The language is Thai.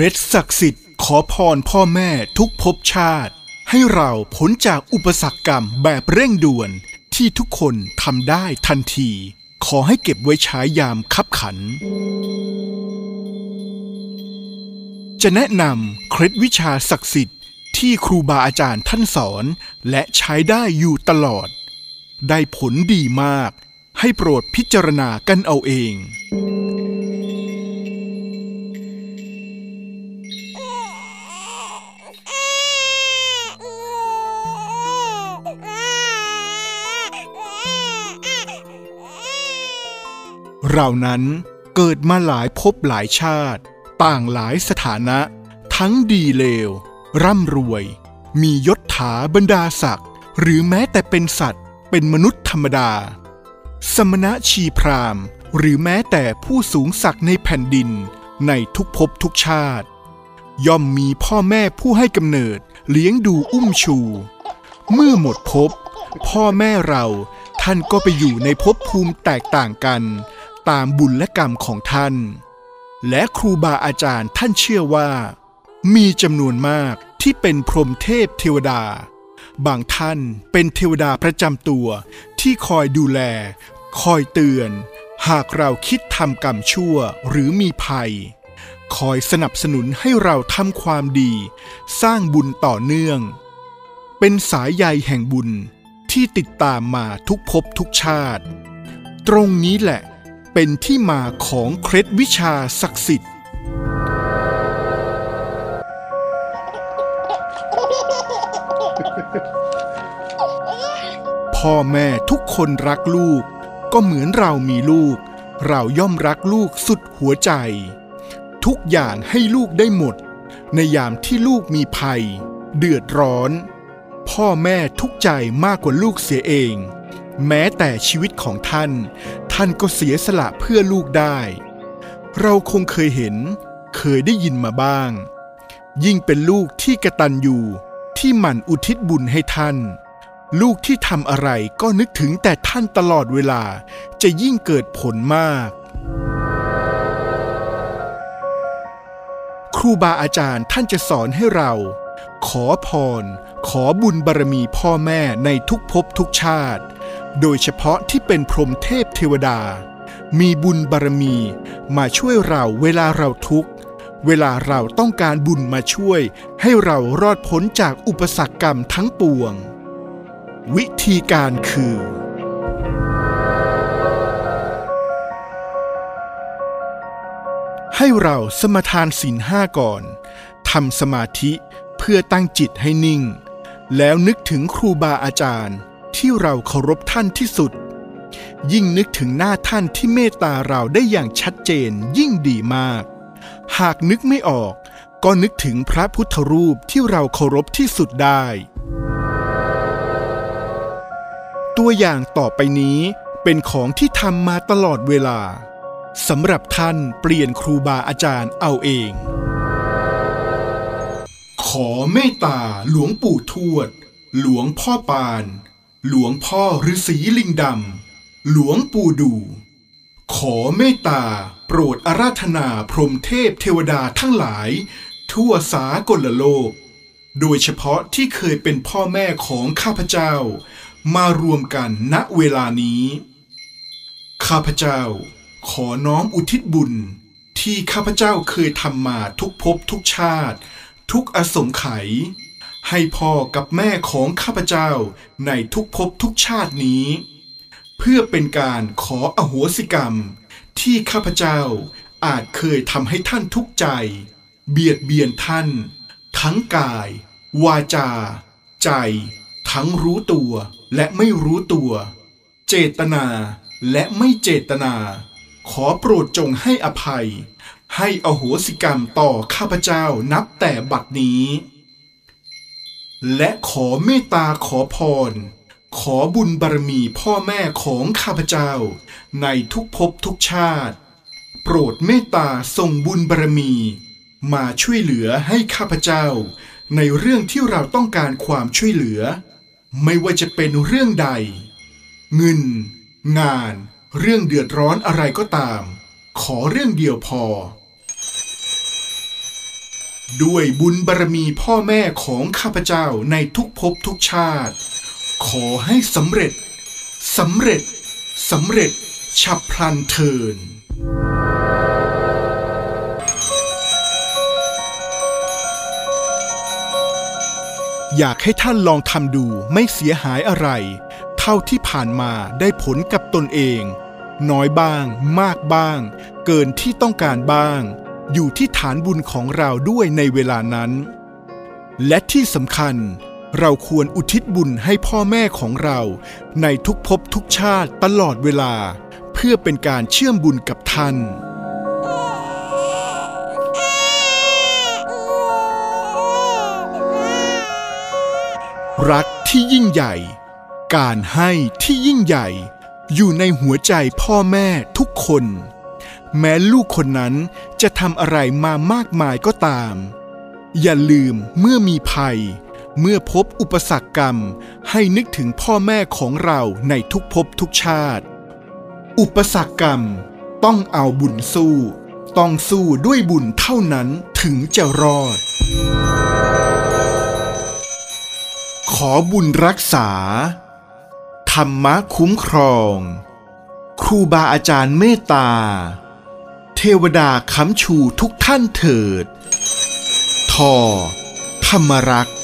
รสศักดิ์สิทธิ์ขอพรพ่อแม่ทุกภพชาติ ให้เราพ้นจากอุปสรรคกรรมแบบเร่งด่วน ที่ทุกคนทำได้ทันที ขอให้เก็บไว้ใช้ยามคับขัน จะแนะนำเคล็ดวิชาศักดิ์สิทธิ์ที่ครูบาอาจารย์ท่านสอน และใช้ได้อยู่ตลอด ได้ผลดีมาก ให้โปรดพิจารณากันเอาเอง เรานั้นเกิดมาหลายภพหลายชาติ ต่างหลายสถานะ ทั้งดีเลว ร่ำรวย มียศถาบรรดาศักดิ์หรือแม้แต่เป็นสัตว์ เป็นมนุษย์ธรรมดา สมณะชีพรามหรือแม้แต่ผู้สูงศักดิ์ในแผ่นดินในทุกภพทุกชาติ ย่อมมีพ่อแม่ผู้ให้กำเนิดเลี้ยงดูอุ้มชู เมื่อหมดภพพ่อแม่เราท่านก็ไปอยู่ในภพภูมิแตกต่างกัน ตามบุญและกรรมของท่าน และครูบาอาจารย์ท่านเชื่อว่า มีจำนวนมากที่เป็นพรหมเทพเทวดา บางท่านเป็นเทวดาประจำตัวที่คอยดูแล คอยเตือน หากเราคิดทำกรรมชั่วหรือมีภัย คอยสนับสนุนให้เราทำความดี สร้างบุญต่อเนื่อง เป็นสายใยแห่งบุญที่ติดตามมาทุกภพทุกชาติ ตรงนี้แหละ เป็นที่มาของเคล็ดวิชาศักดิ์สิทธิ์ พ่อแม่ทุกคนรักลูก ก็เหมือนเรามีลูก เราย่อมรักลูกสุดหัวใจ ทุกอย่างให้ลูกได้หมด ในยามที่ลูกมีภัย เดือดร้อน พ่อแม่ทุกใจมากกว่าลูกเสียเอง แม้แต่ชีวิตของท่าน ท่านก็เสียสละเพื่อลูกได้ เราคงเคยเห็น เคยได้ยินมาบ้าง ยิ่งเป็นลูกที่กระตันอยู่ที่หมั่นอุทิศบุญให้ท่าน ลูกที่ทำอะไรก็นึกถึงแต่ท่านตลอดเวลาจะยิ่งเกิดผลมาก ครูบาอาจารย์ท่านจะสอนให้เรา ขอพร ขอบุญบารมีพ่อแม่ในทุกภพทุกชาติ โดยเฉพาะที่เป็นพรหมเทพเทวดา มีบุญบารมีมาช่วยเราเวลาเราทุกข์ เวลาเราต้องการบุญมาช่วย ให้เรารอดพ้นจากอุปสรรคกรรมทั้งปวง วิธีการคือ ให้เราสมทานศีลห้าก่อนทำสมาธิเพื่อตั้งจิตให้นิ่ง แล้วนึกถึงครูบาอาจารย์ ที่เราเคารพท่านที่สุด ยิ่งนึกถึงหน้าท่านที่เมตตาเราได้อย่างชัดเจนยิ่งดีมาก หากนึกไม่ออก ก็นึกถึงพระพุทธรูปที่เราเคารพที่สุดได้ ตัวอย่างต่อไปนี้เป็นของที่ทำมาตลอดเวลาสำหรับท่านเปลี่ยนครูบาอาจารย์เอาเอง ขอเมตตาหลวงปู่ทวด หลวงพ่อปาน หลวงพ่อฤาษีลิงดำ หลวงปู่ดู ขอเมตตา โปรดอาราธนาพรหมเทพเทวดาทั้งหลาย ทั่วสากลโลก โดยเฉพาะที่เคยเป็นพ่อแม่ของข้าพเจ้า มารวมกันณเวลานี้ ข้าพเจ้า ขอน้อมอุทิศบุญ ที่ข้าพเจ้าเคยทำมาทุกภพทุกชาติ ทุกอสงไขย ให้พ่อกับแม่ของข้าพเจ้าในทุกภพทุกชาตินี้ เพื่อเป็นการขออโหสิกรรม ที่ข้าพเจ้าอาจเคยทำให้ท่านทุกข์ใจ เบียดเบียนท่าน ทั้งกาย วาจา ใจ ทั้งรู้ตัวและไม่รู้ตัว เจตนาและไม่เจตนา ขอโปรดจงให้อภัย ให้อโหสิกรรมต่อข้าพเจ้านับแต่บัดนี้ และขอเมตตาขอพร ขอบุญบารมีพ่อแม่ของข้าพเจ้า ในทุกภพทุกชาติ โปรดเมตตาส่งบุญบารมี มาช่วยเหลือให้ข้าพเจ้า ในเรื่องที่เราต้องการความช่วยเหลือ ไม่ว่าจะเป็นเรื่องใด เงิน งาน เรื่องเดือดร้อนอะไรก็ตาม ขอเรื่องเดียวพอ ด้วยบุญบารมีพ่อแม่ของข้าพเจ้าในทุกภพทุกชาติ ขอให้สำเร็จสำเร็จสำเร็จฉับพลันเทินอยากให้ท่านลองทำดูไม่เสียหายอะไร เท่าที่ผ่านมาได้ผลกับตนเอง น้อยบ้าง มากบ้าง เกินที่ต้องการบ้าง อยู่ที่ฐานบุญของเราด้วยในเวลานั้น และที่สำคัญเราควรอุทิศบุญให้พ่อแม่ของเราในทุกภพทุกชาติตลอดเวลา เพื่อเป็นการเชื่อมบุญกับท่านรักที่ยิ่งใหญ่ การให้ที่ยิ่งใหญ่ อยู่ในหัวใจพ่อแม่ทุกคน แม้ลูกคนนั้นจะทำอะไรมามากมายก็ตาม อย่าลืมเมื่อมีภัย เมื่อพบอุปสรรคกรรม ให้นึกถึงพ่อแม่ของเราในทุกภพทุกชาติ อุปสรรคกรรม ต้องเอาบุญสู้ ต้องสู้ด้วยบุญเท่านั้นถึงจะรอด ขอบุญรักษา ธรรมะคุ้มครอง ครูบาอาจารย์เมตตา วดาค้ำชูทุกท่านเถิด ทอธรรมรักษ์